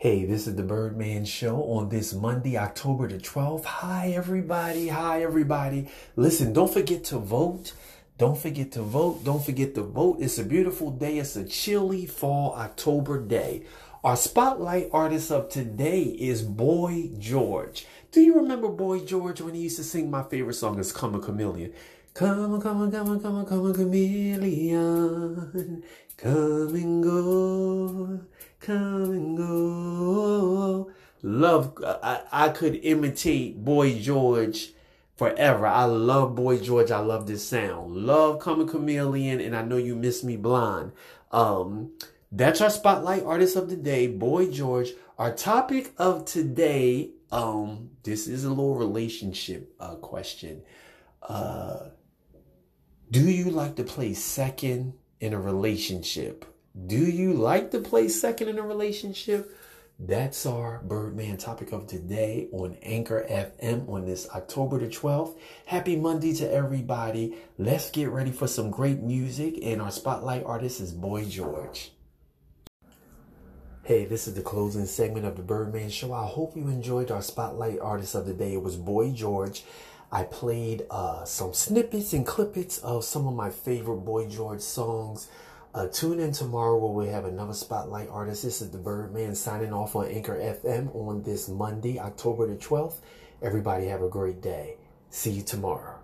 Hey, this is the Birdman Show on this Monday, October the 12th. Hi, everybody. Hi, everybody. Listen, don't forget to vote. Don't forget to vote. Don't forget to vote. It's a beautiful day. It's a chilly fall October day. Our spotlight artist of today is Boy George. Do you remember Boy George when he used to sing my favorite song is Karma Chameleon? Come on, come on, come on, come on, come on, chameleon. Come and go, come and go. Love, I, I could imitate Boy George forever. I love Boy George. I love this sound. Love Karma Chameleon, and I know you miss me blind. Um, that's our spotlight artist of the day, Boy George. Our topic of today, um, this is a little relationship uh, question. Uh, do you like to play second in a relationship? Do you like to play second in a relationship? That's our Birdman topic of today on Anchor FM on this October the 12th. Happy Monday to everybody. Let's get ready for some great music. And our spotlight artist is Boy George. Hey, this is the closing segment of the Birdman Show. I hope you enjoyed our spotlight artist of the day. It was Boy George. I played uh, some snippets and clippets of some of my favorite Boy George songs. Uh, tune in tomorrow where we have another spotlight artist. This is the Birdman signing off on Anchor FM on this Monday, October the 12th. Everybody have a great day. See you tomorrow.